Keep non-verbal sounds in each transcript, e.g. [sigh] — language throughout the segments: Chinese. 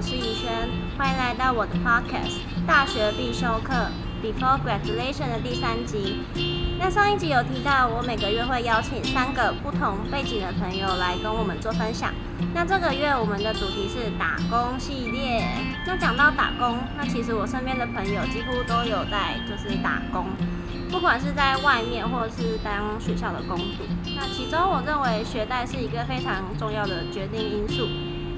我是怡轩，欢迎来到我的 podcast《大学必修课 Before Graduation》的第三集。那上一集有提到，我每个月会邀请三个不同背景的朋友来跟我们做分享。那这个月我们的主题是打工系列。那讲到打工，那其实我身边的朋友几乎都有在就是打工，不管是在外面或者是当学校的工读。那其中我认为学贷是一个非常重要的决定因素。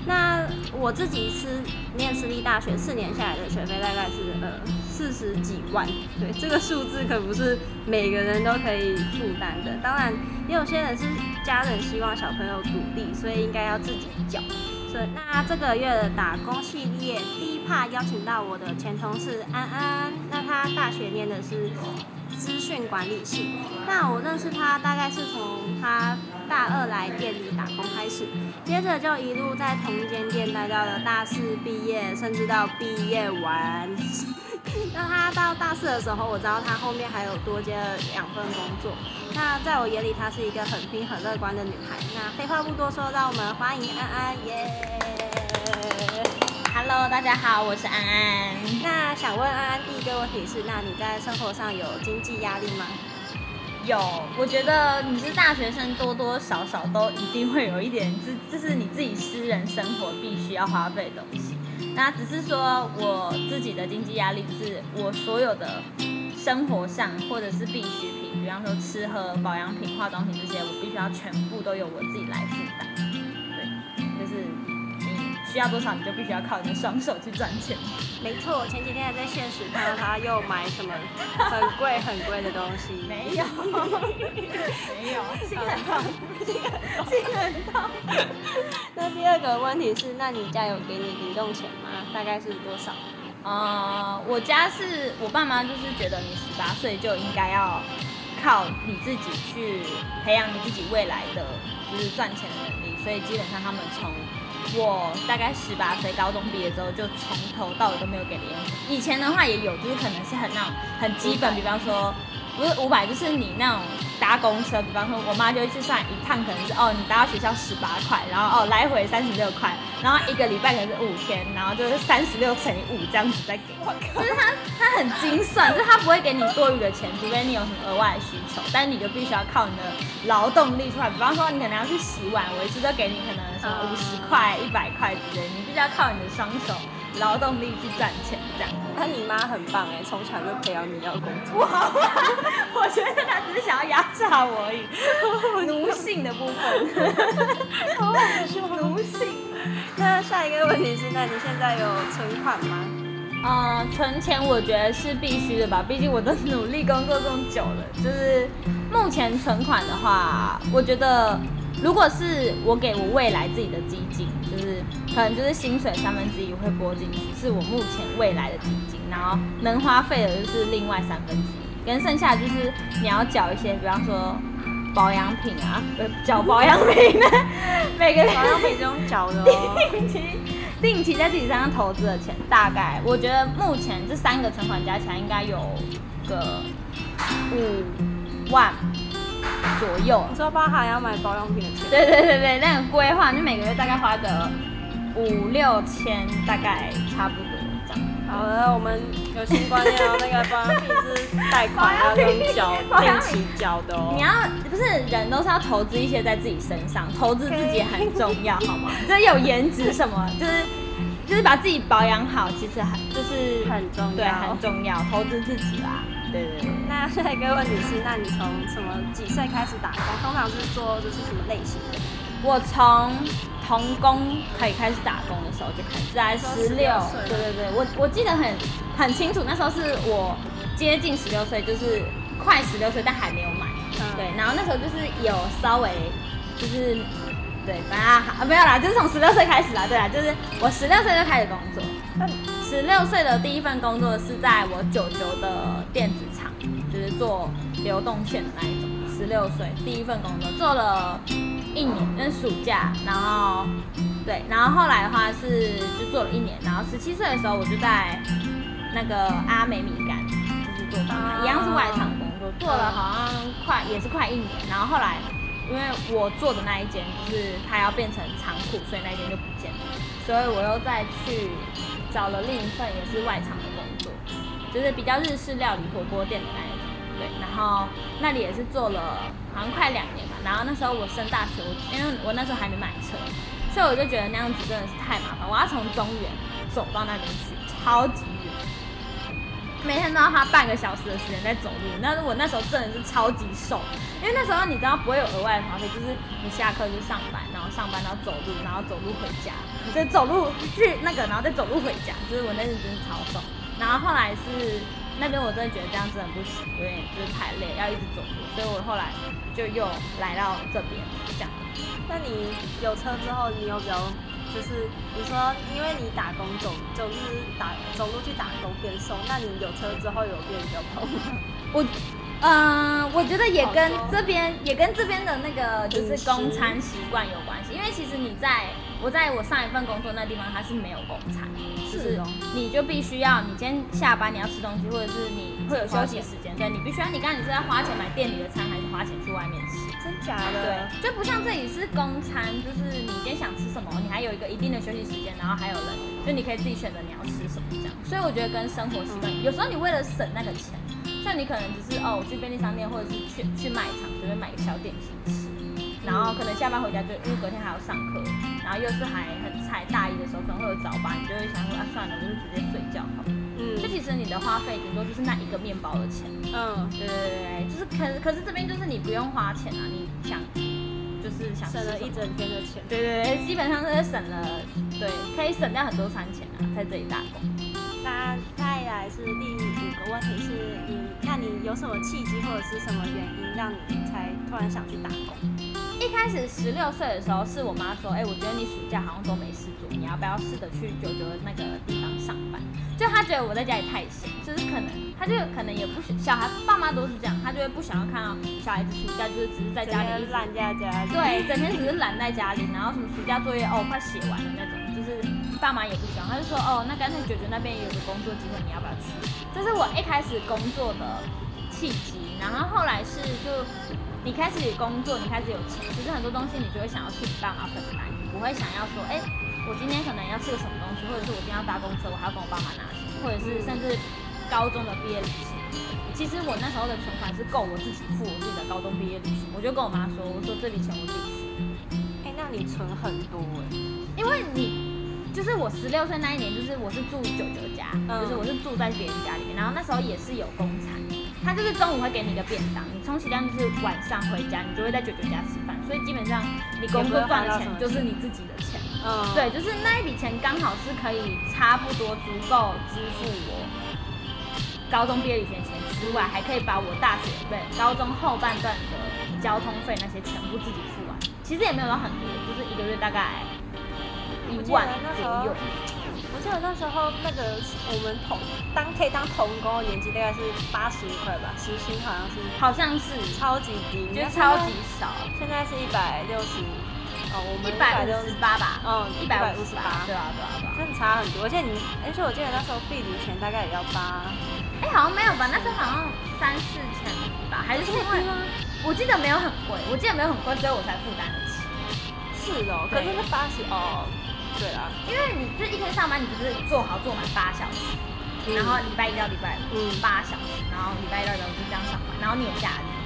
那我自己是念私立大学，四年下来的学费大概是呃四十几万，对，这个数字可不是每个人都可以负担的。当然，也有些人是家人希望小朋友独立，所以应该要自己缴。所以那这个月的打工系列第一 part 邀请到我的前同事安安，那他大学念的是资讯管理系，那我认识他大概是从他。大二来店里打工开始，接着就一路在同一间店待到了大四毕业，甚至到毕业完。[laughs] 那他到大四的时候，我知道他后面还有多接了两份工作。那在我眼里，她是一个很拼、很乐观的女孩。那废话不多说，让我们欢迎安安耶！Hello，大家好，我是安安。那想问安安第一个问题是，那你在生活上有经济压力吗？有，我觉得你是大学生，多多少少都一定会有一点，这这是你自己私人生活必须要花费的东西。那只是说我自己的经济压力，是我所有的生活上或者是必需品，比方说吃喝、保养品、化妆品这些，我必须要全部都由我自己来负担。需要多少你就必须要靠你的双手去赚钱。没错，前几天还在现实看到他又买什么很贵很贵的东西。没有，没有，心很痛，心很痛。那第二个问题是，那你家有给你零用钱吗？大概是多少？呃，我家是我爸妈就是觉得你十八岁就应该要靠你自己去培养你自己未来的就是赚钱的能力，所以基本上他们从我大概十八岁，高中毕业之后就从头到尾都没有给零用钱。以前的话也有，就是可能是很那种很基本，比方说不是五百，就是你那种。搭公车，比方说，我妈就会去算一趟，可能是哦，你搭到学校十八块，然后哦来回三十六块，然后一个礼拜可能是五天，然后就是三十六乘以五这样子再给。就是他他很精算，就是他不会给你多余的钱，除非你有什么额外的需求，但是你就必须要靠你的劳动力出来。比方说，你可能要去洗碗，我一次都给你可能什么五十块、一百块之类，你必须要靠你的双手。劳动力去赚钱，这样。那你妈很棒哎，从小就培养你要工作。我觉得她只是想要压榨我而已，[laughs] 奴性的部分。[laughs] 好奴性。那下一个问题是，那你现在有存款吗？嗯，存钱我觉得是必须的吧，毕竟我都努力工作这么久了。就是目前存款的话，我觉得。如果是我给我未来自己的基金，就是可能就是薪水三分之一会拨进去，是我目前未来的基金，然后能花费的就是另外三分之一，跟剩下就是你要缴一些，比方说保养品啊，呃，缴保养品呢，每 [laughs] 个 [laughs] 保养品这种缴的哦，定期定期在自己身上投资的钱，大概我觉得目前这三个存款加起来应该有个五万。左右，你说包含要买保养品的钱？对对对对，那个规划，就每个月大概花个五六千，大概差不多这样。好的，我们有新观念哦，那个保养品是贷款要用缴，定期缴的哦。你要不是人都是要投资一些在自己身上，投资自己很重要，好吗？[laughs] 这有颜值什么，就是就是把自己保养好，其实很就是很重要，对，很重要，投资自己啦。对对对，那下一个问题是，那你从什么几岁开始打工？通常是做就是什么类型的？我从童工可以开始打工的时候就开始，在十六岁。对对对，我我记得很很清楚，那时候是我接近十六岁，就是快十六岁，但还没有买。对，然后那时候就是有稍微就是对，反正啊没有啦，就是从十六岁开始啦。对啦，就是我十六岁就开始工作。十六岁的第一份工作是在我舅舅的电子厂，就是做流动线的那一种。十六岁第一份工作做了一年，跟暑假，然后对，然后后来的话是就做了一年，然后十七岁的时候我就在那个阿美米干，就是做一样是外场工作，做了好像快也是快一年，然后后来因为我做的那一间就是它要变成仓库，所以那一间就不见了。所以我又再去找了另一份也是外场的工作，就是比较日式料理火锅店的那一种。对，然后那里也是做了好像快两年吧。然后那时候我升大学，因为我那时候还没买车，所以我就觉得那样子真的是太麻烦，我要从中原走到那边去，超级。每天都要花半个小时的时间在走路，那我那时候真的是超级瘦，因为那时候你知道不会有额外的花费，就是你下课就上班，然后上班然后走路，然后走路回家，就走路去那个，然后再走路回家，就是我那阵真的超瘦。然后后来是那边我真的觉得这样真的不行，有点就是太累，要一直走路，所以我后来就又来到这边这样。那你有车之后，你有比较？就是你说，因为你打工走走是打走路去打工变瘦，那你有车之后有变比较胖吗？我，嗯，我觉得也跟这边也跟这边的那个就是公餐习惯有关系，因为其实你在我在我上一份工作那地方，它是没有公餐，是哦，你就必须要你今天下班你要吃东西，或者是你会有休息时间，对你必须要你刚才你是在花钱买店里的餐，还是花钱去外面吃？真假的？对，就不像这里是公餐，就是你今天想吃什么，你还有一个一定的休息时间，然后还有人，就你可以自己选择你要吃什么这样。所以我觉得跟生活习惯，有时候你为了省那个钱，像你可能只是哦，我去便利商店或者是去去卖场随便买个小点心吃，然后可能下班回家就因为隔天还要上课，然后又是还很菜，大一的时候可能会有早班，你就会想说啊算了，我就直接睡觉好。嗯，就其实你的花费顶多就是那一个面包的钱。嗯，对对对就是可可是这边就是你不用花钱啊，你想就是想省了一整天的钱。对对对，基本上是省了，对，可以省掉很多餐钱啊，在这里打工。那再来是第五个问题是你，那你有什么契机或者是什么原因让你才突然想去打工？一开始十六岁的时候，是我妈说，哎，我觉得你暑假好像都没事做，你要不要试着去九九那个地方觉得我在家里太闲，就是可能，他就可能也不小孩爸妈都是这样，他就会不想要看到小孩子暑假就是只是在家里懒在家里，对，整天只是懒在家里，然后什么暑假作业哦快写完了那种，就是爸妈也不喜欢，他就说哦，那干脆九九那边也有个工作机会，你要不要去？这是我一开始工作的契机，然后后来是就。你开始工作，你开始有钱，其实很多东西你就会想要替你爸妈分担，你不会想要说，哎，我今天可能要吃个什么东西，或者是我今天要搭公车，我还要跟我爸妈拿钱，或者是甚至高中的毕业旅行，其实我那时候的存款是够我自己付我自己的高中毕业旅行，我就跟我妈说，我说这笔钱我自己吃。哎，那你存很多哎，因为你就是我十六岁那一年，就是我是住舅舅家，就是我是住在别人家里面，然后那时候也是有公餐。他就是中午会给你一个便当，你充其量就是晚上回家，你就会在舅舅家吃饭，所以基本上你工作赚的钱就是你自己的钱。嗯，对，就是那一笔钱刚好是可以差不多足够支付我高中毕业旅行钱之外，还可以把我大学费高中后半段的交通费那些全部自己付完。其实也没有到很多，就是一个月大概一万左右。我记得那时候那个我们同当可以当童工的年纪大概是八十五块吧，时薪好像是好像是超级低，就超级少。现在是一百六十，哦，我们一百五十八吧，嗯，一百五十八，对啊对啊对啊，真的差很多。而且你，而且我记得那时候费旅钱大概也要八，哎，好像没有吧？那时候好像三四千吧，还是因为我记得没有很贵，我记得没有很贵，所以我才负担得起。是哦，可是那八十哦。对啊，因为你就一天上班，你不是做好做满八小时，然后礼拜一到礼拜五八小时，然后礼拜一到礼拜五就这样上班，然后你有假日，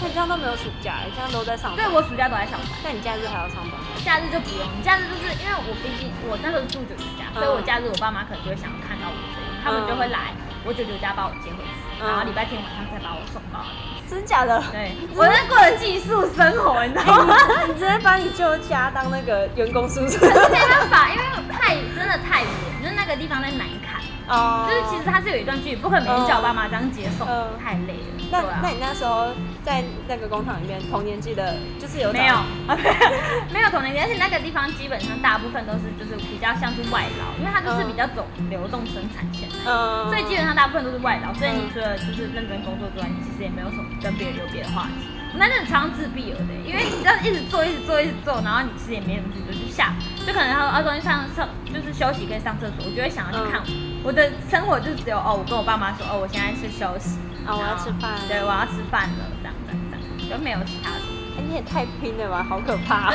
那你这样都没有暑假，这样都在上班。对，我暑假都在上班。那你假日还要上班？假日就不用，你假日就是因为我毕竟我那时候住舅舅家，所以我假日我爸妈可能就会想要看到我，所以他们就会来我舅舅家把我接回去，然后礼拜天晚上再把我送到。真假的？对，我在过着寄宿生活，你知道吗？你直接把你舅家当那个员工宿舍。没办法，因为太真的太远，就是那个地方在南坎。哦。就是其实它是有一段距离，不可能每天叫我爸妈这样接送，太累了。那那你那时候在那个工厂里面，同年纪的，就是有没有？[laughs] [laughs] 没有同年纪，而且那个地方基本上大部分都是就是比较像是外劳，因为它就是比较走流动生产线，嗯所以基本上大部分都是外劳。所以你除了就是认真工作之外，你其实也没有什么。跟别人有别的话题，我那阵常常自闭了的，因为你知道一直做一直做一直做，然后你其实也没什么事，就去下，就可能他说啊，昨天上厕就是休息跟上厕所，我就会想要去看我的生活，就只有哦，我跟我爸妈说哦，我现在是休息，啊，我要吃饭，对，我要吃饭了，这样这样这样，就没有其他的。哎，你也太拼了吧，好可怕！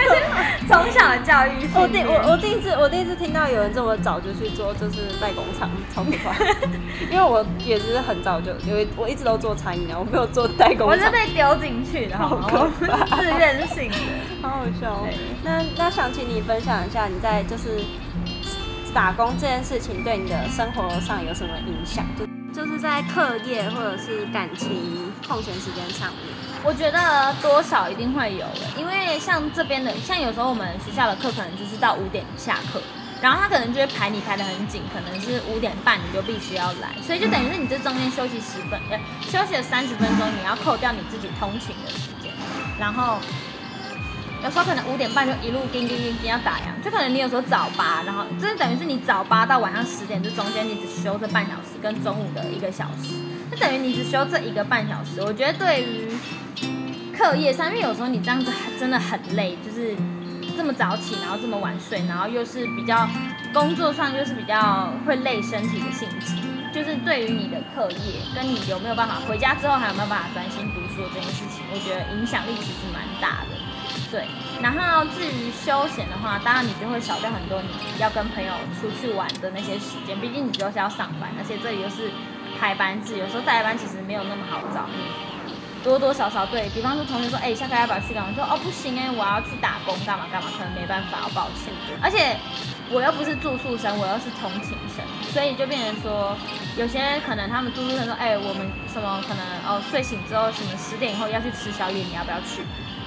[laughs] 从小的教育我第我我第一次我第一次听到有人这么早就去做就是代工厂，超可怕。[laughs] 因为我也是很早就因为我一直都做餐饮啊，我没有做代工。我是被丢进去的，好可怕，自愿性的，好好笑。那那想请你分享一下你在就是打工这件事情对你的生活上有什么影响？就就是在课业或者是感情、空闲时间上。我觉得多少一定会有的，因为像这边的，像有时候我们学校的课可能就是到五点下课，然后他可能就会排你排的很紧，可能是五点半你就必须要来，所以就等于是你这中间休息十分，呃，休息了三十分钟，你要扣掉你自己通勤的时间，然后有时候可能五点半就一路叮叮叮叮要打烊，就可能你有时候早八，然后这等于是你早八到晚上十点这中间你只休这半小时，跟中午的一个小时，就等于你只休这一个半小时，我觉得对于。课业上，因为有时候你这样子真的很累，就是这么早起，然后这么晚睡，然后又是比较工作上又是比较会累身体的性质，就是对于你的课业跟你有没有办法回家之后还有没有办法专心读书这件事情，我觉得影响力其实蛮大的。对，然后至于休闲的话，当然你就会少掉很多你要跟朋友出去玩的那些时间，毕竟你就是要上班，而且这里又是排班制，有时候代班其实没有那么好找。多多少少对比方说，同学说，哎，下课要不要去干嘛？说，哦，不行哎，我要去打工，干嘛干嘛，可能没办法，我抱歉。而且我又不是住宿生，我又是通勤生，所以就变成说，有些可能他们住宿生说，哎，我们什么可能哦，睡醒之后什么十点以后要去吃宵夜，你要不要去？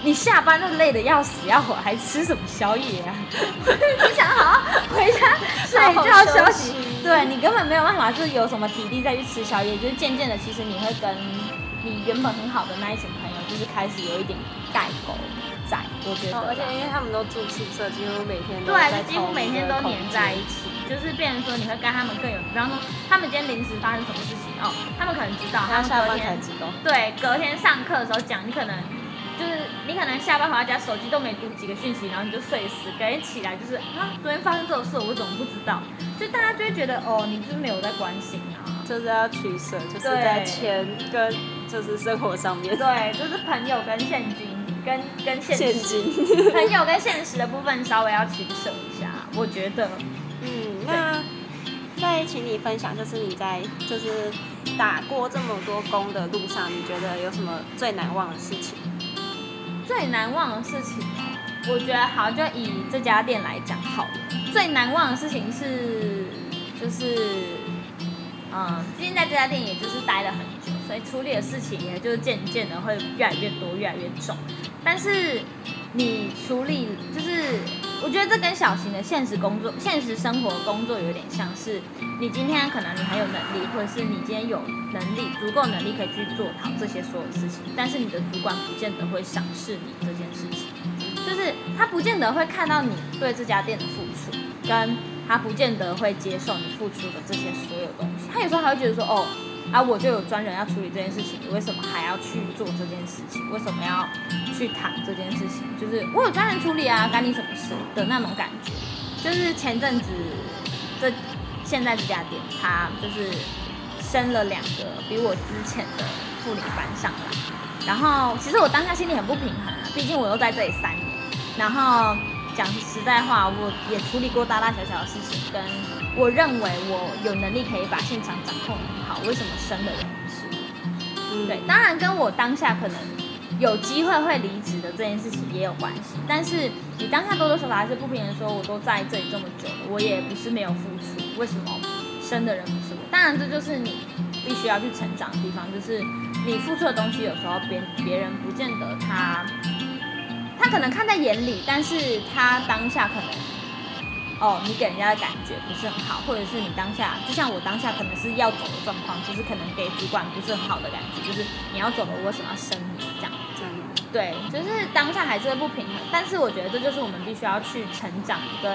你下班都累得要死要活，还吃什么宵夜啊？[laughs] 你想好 [laughs] 回家睡觉休息，对你根本没有办法，就是有什么体力再去吃宵夜，就是渐渐的，其实你会跟。你原本很好的那一群朋友，就是开始有一点代沟在，我觉得。而且因为他们都住宿舍，几乎每天对，几乎每天都黏在一起，就是变成说你会跟他们更有，比方说他们今天临时发生什么事情哦，他们可能知道，他们隔天对隔天上课的时候讲，你可能就是你可能下班回到家，手机都没读几个讯息，然后你就睡死，隔天起来就是啊，昨天发生这种事，我怎么不知道？就大家就会觉得哦，你是没有在关心啊。[laughs] 就是要取舍，就是在钱跟就是生活上面。对，就是朋友跟现金，跟跟现金，朋友跟现实的部分稍微要取舍一下。我觉得，嗯，那再请你分享，就是你在就是打过这么多工的路上，你觉得有什么最难忘的事情？最难忘的事情，我觉得好，就以这家店来讲好了。最难忘的事情是，就是。嗯，毕竟在这家店也就是待了很久，所以处理的事情也就渐渐的会越来越多，越来越重。但是你处理，就是我觉得这跟小型的现实工作、现实生活工作有点像是，你今天可能你很有能力，或者是你今天有能力、足够能力可以去做好这些所有事情，但是你的主管不见得会赏识你这件事情，就是他不见得会看到你对这家店的付出跟。他不见得会接受你付出的这些所有东西，他有时候还会觉得说，哦，啊，我就有专人要处理这件事情，你为什么还要去做这件事情？为什么要去谈这件事情？就是我有专人处理啊，干你什么事的那种感觉。就是前阵子，这现在这家店，他就是升了两个比我之前的副领班上来，然后其实我当下心里很不平衡啊，毕竟我又在这里三年，然后。讲实在话，我也处理过大大小小的事情，跟我认为我有能力可以把现场掌控很好。为什么生的人不是？嗯，对，当然跟我当下可能有机会会离职的这件事情也有关系。但是你当下多多少少还是不平衡，说我都在这里这么久了，我也不是没有付出，为什么生的人不是我？当然这就是你必须要去成长的地方，就是你付出的东西有时候别别人不见得他。他可能看在眼里，但是他当下可能，哦，你给人家的感觉不是很好，或者是你当下，就像我当下可能是要走的状况，就是可能给主管不是很好的感觉，就是你要走了，我为什么要生你这样？对，就是当下还是会不平衡，但是我觉得这就是我们必须要去成长跟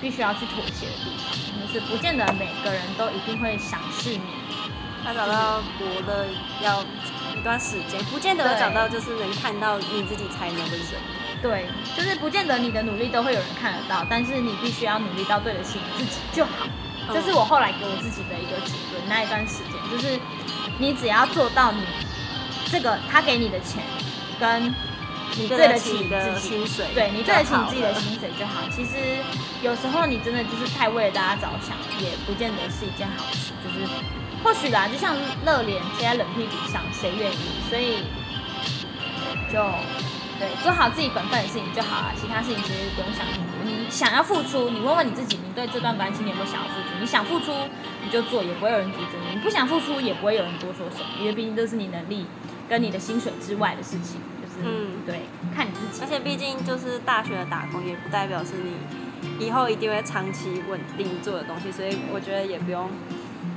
必须要去妥协的地方，就是不见得每个人都一定会赏识你。他找到活的要一段时间，不见得找到就是能看到你自己才能的人。对，就是不见得你的努力都会有人看得到，但是你必须要努力到对得起你自己就好。这是我后来给我自己的一个结论。那一段时间，就是你只要做到你这个他给你的钱，跟你对对得起你的自己薪水对你对得起你自己的薪水就好。其实有时候你真的就是太为了大家着想，也不见得是一件好事。就是或许啦，就像热脸贴在冷屁股上，谁愿意？所以就对做好自己本分的事情就好了，其他事情其实不用想太多。你想要付出，你问问你自己，你对这段关系你有没有想要付出？你想付出你就做，也不会有人阻止你；你不想付出，也不会有人多说什么，因为毕竟这是你能力跟你的薪水之外的事情，就是嗯对，看你自己而。且毕竟就是大学的打工，也不代表是你以后一定会长期稳定做的东西，所以我觉得也不用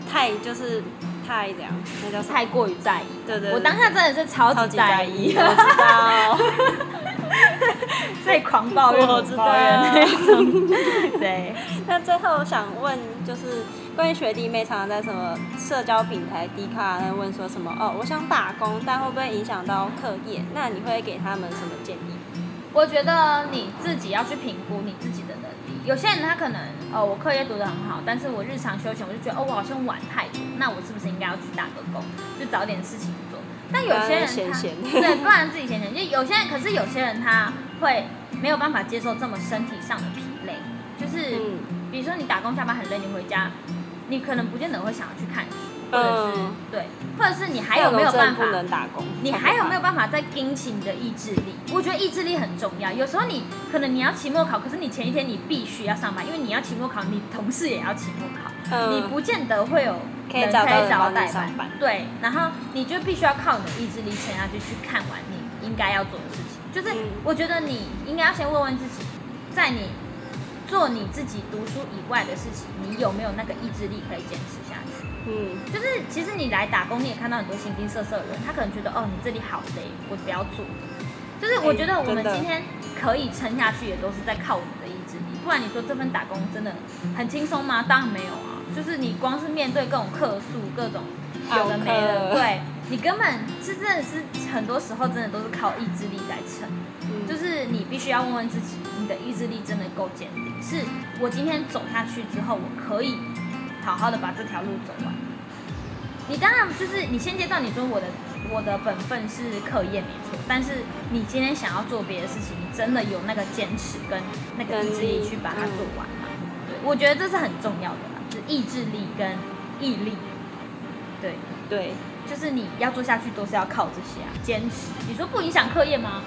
太就是太这样，那叫什么？太过于在意，对对对我当下真的是超级超级在在意，我知道。[laughs] 最狂暴怨、我知道。对，[laughs] 那最后想问，就是关于学弟妹常常在什么社交平台、D 卡那问说什么哦，我想打工，但会不会影响到课业？那你会给他们什么建议？我觉得你自己要去评估你自己。有些人他可能，哦，我课业读得很好，但是我日常休闲我就觉得，哦，我好像玩太多，那我是不是应该要去打个工，就找点事情做？但有些人他闲闲对，不然自己闲闲。就有些人，可是有些人他会没有办法接受这么身体上的疲累，就是、嗯比如说你打工下班很累，你回家，你可能不见得会想要去看书，或者是、嗯对，或者是你还有没有办法不能打工？你还有没有办法再盯起你的意志力？我觉得意志力很重要。有时候你可能你要期末考，可是你前一天你必须要上班，因为你要期末考，你同事也要期末考，嗯你不见得会有可以人找到代上班对，然后你就必须要靠你的意志力撑下去，去看完你应该要做的事情。就是嗯我觉得你应该要先问问自己，在你做你自己读书以外的事情，你有没有那个意志力可以坚持？嗯就是其实你来打工，你也看到很多形形色色的人，他可能觉得哦，你这里好累，我不要做。就是我觉得我们今天可以撑下去，也都是在靠我们的意志力。不然你说这份打工真的很轻松吗？当然没有啊。就是你光是面对各种客诉、各种有的没的，对你根本是真的是很多时候真的都是靠意志力在撑。嗯，就是你必须要问问自己，你的意志力真的够坚定？是我今天走下去之后，我可以好好的把这条路走完。你当然就是你现阶段你说我的我的本分是课业没错，但是你今天想要做别的事情，你真的有那个坚持跟那个意志力去把它做完吗？对，我觉得这是很重要的啦，就是意志力跟毅力。对，对，就是你要做下去都是要靠这些啊，坚持。你说不影响课业吗？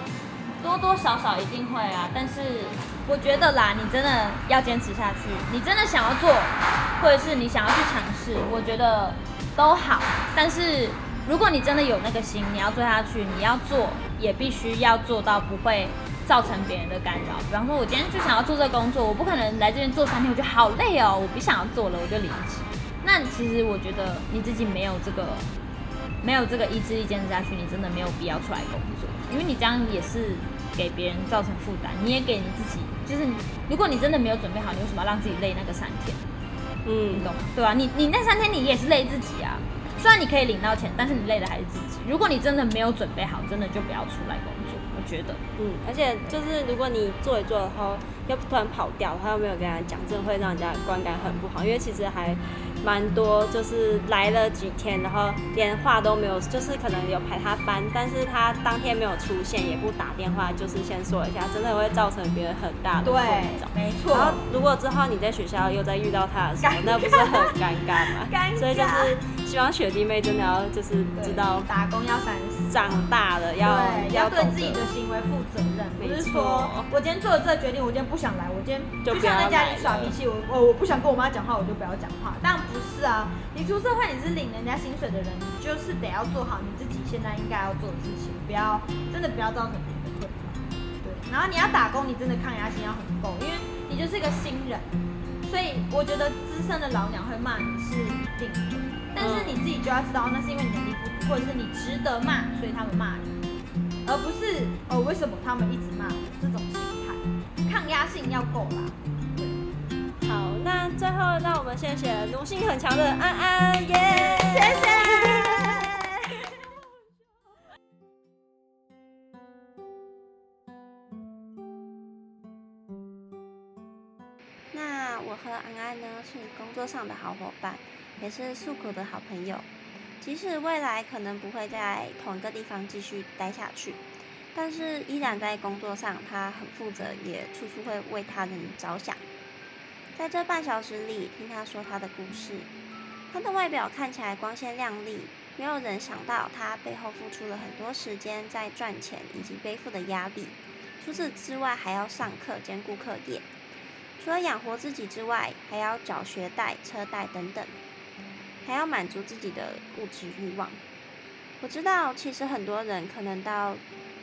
多多少少一定会啊，但是我觉得啦，你真的要坚持下去，你真的想要做，或者是你想要去尝试，我觉得都好。但是如果你真的有那个心，你要做下去，你要做也必须要做到不会造成别人的干扰。比方说，我今天就想要做这个工作，我不可能来这边做三天，我觉得好累哦，我不想要做了，我就离职。那其实我觉得你自己没有这个没有这个意志力坚持下去，你真的没有必要出来工作，因为你这样也是给别人造成负担，你也给你自己，就是你如果你真的没有准备好，你为什么要让自己累那个三天？嗯你懂吗？对吧、你你那三天你也是累自己啊，虽然你可以领到钱，但是你累的还是自己。如果你真的没有准备好，真的就不要出来工作，我觉得。嗯，而且就是如果你做一做，然后又突然跑掉，他又没有跟他讲，真的会让人家观感很不好。因为其实还蛮多，就是来了几天，然后连话都没有，就是可能有排他班，但是他当天没有出现，也不打电话，就是先说一下，真的会造成别人很大的困扰。没错然后，如果之后你在学校又再遇到他的时候，那不是很尴尬吗？尴尬所以就是希望学弟妹真的要就是知道打工要三思。长大了要对，要对自己的行为负责任，不是说我今天做了这个决定，我今天不想来，我今天就像在家里耍脾气，我我我不想跟我妈讲话，我就不要讲话。但不是啊，你出社会你是领人家薪水的人，你就是得要做好你自己现在应该要做的事情，不要真的不要造成别人的困扰。对，然后你要打工，你真的抗压性要很够，因为你就是一个新人，所以我觉得资深的老鸟会骂你是一定的，但是你自己就要知道，那是因为你能力不足，或者是你值得骂，所以他们骂你。而不是哦，为什么他们一直骂我这种心态，抗压性要够啦。好，那最后让我们谢谢奴性很强的安安，耶、谢谢。作上的好伙伴，也是诉苦的好朋友。即使未来可能不会在同一个地方继续待下去，但是依然在工作上，他很负责，也处处会为他人着想。在这半小时里，听他说他的故事。他的外表看起来光鲜亮丽，没有人想到他背后付出了很多时间在赚钱以及背负的压力。除此之外，还要上课兼顾课业。除了养活自己之外，还要缴学贷、车贷等等，还要满足自己的物质欲望。我知道，其实很多人可能到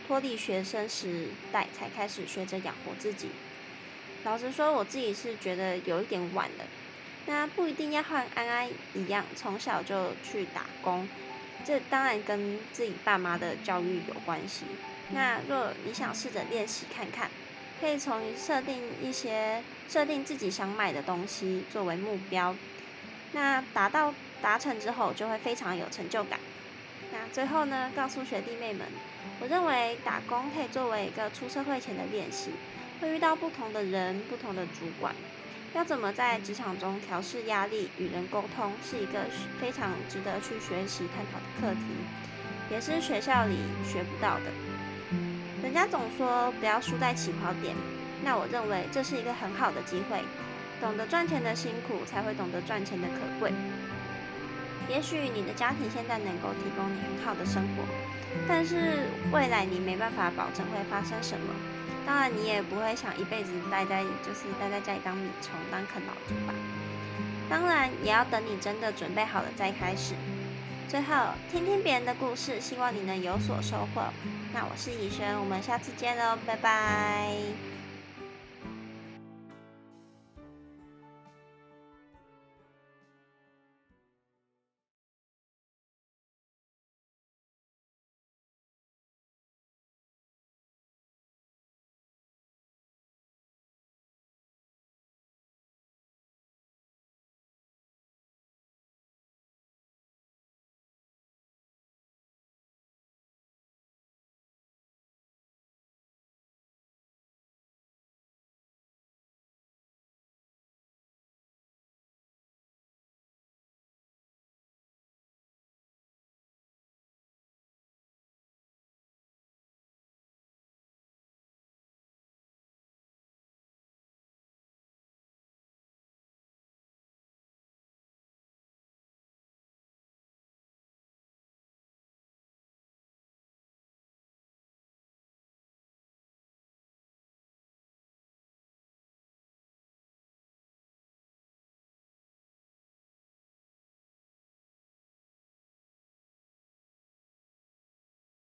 脱离学生时代才开始学着养活自己。老实说，我自己是觉得有一点晚了。那不一定要和安安一样，从小就去打工。这当然跟自己爸妈的教育有关系。那若你想试着练习看看，可以从设定一些设定自己想买的东西作为目标。那达到达成之后，就会非常有成就感。那最后呢，告诉学弟妹们，我认为打工可以作为一个出社会前的练习，会遇到不同的人、不同的主管，要怎么在职场中调试压力、与人沟通，是一个非常值得去学习探讨的课题，也是学校里学不到的。人家总说不要输在起跑点，那我认为这是一个很好的机会，懂得赚钱的辛苦，才会懂得赚钱的可贵。也许你的家庭现在能够提供你很好的生活，但是未来你没办法保证会发生什么。当然，你也不会想一辈子待在就是待在家里当米虫、当啃老族吧。当然，也要等你真的准备好了再开始。最后，听听别人的故事，希望你能有所收获。那我是以轩，我们下次见喽，拜拜。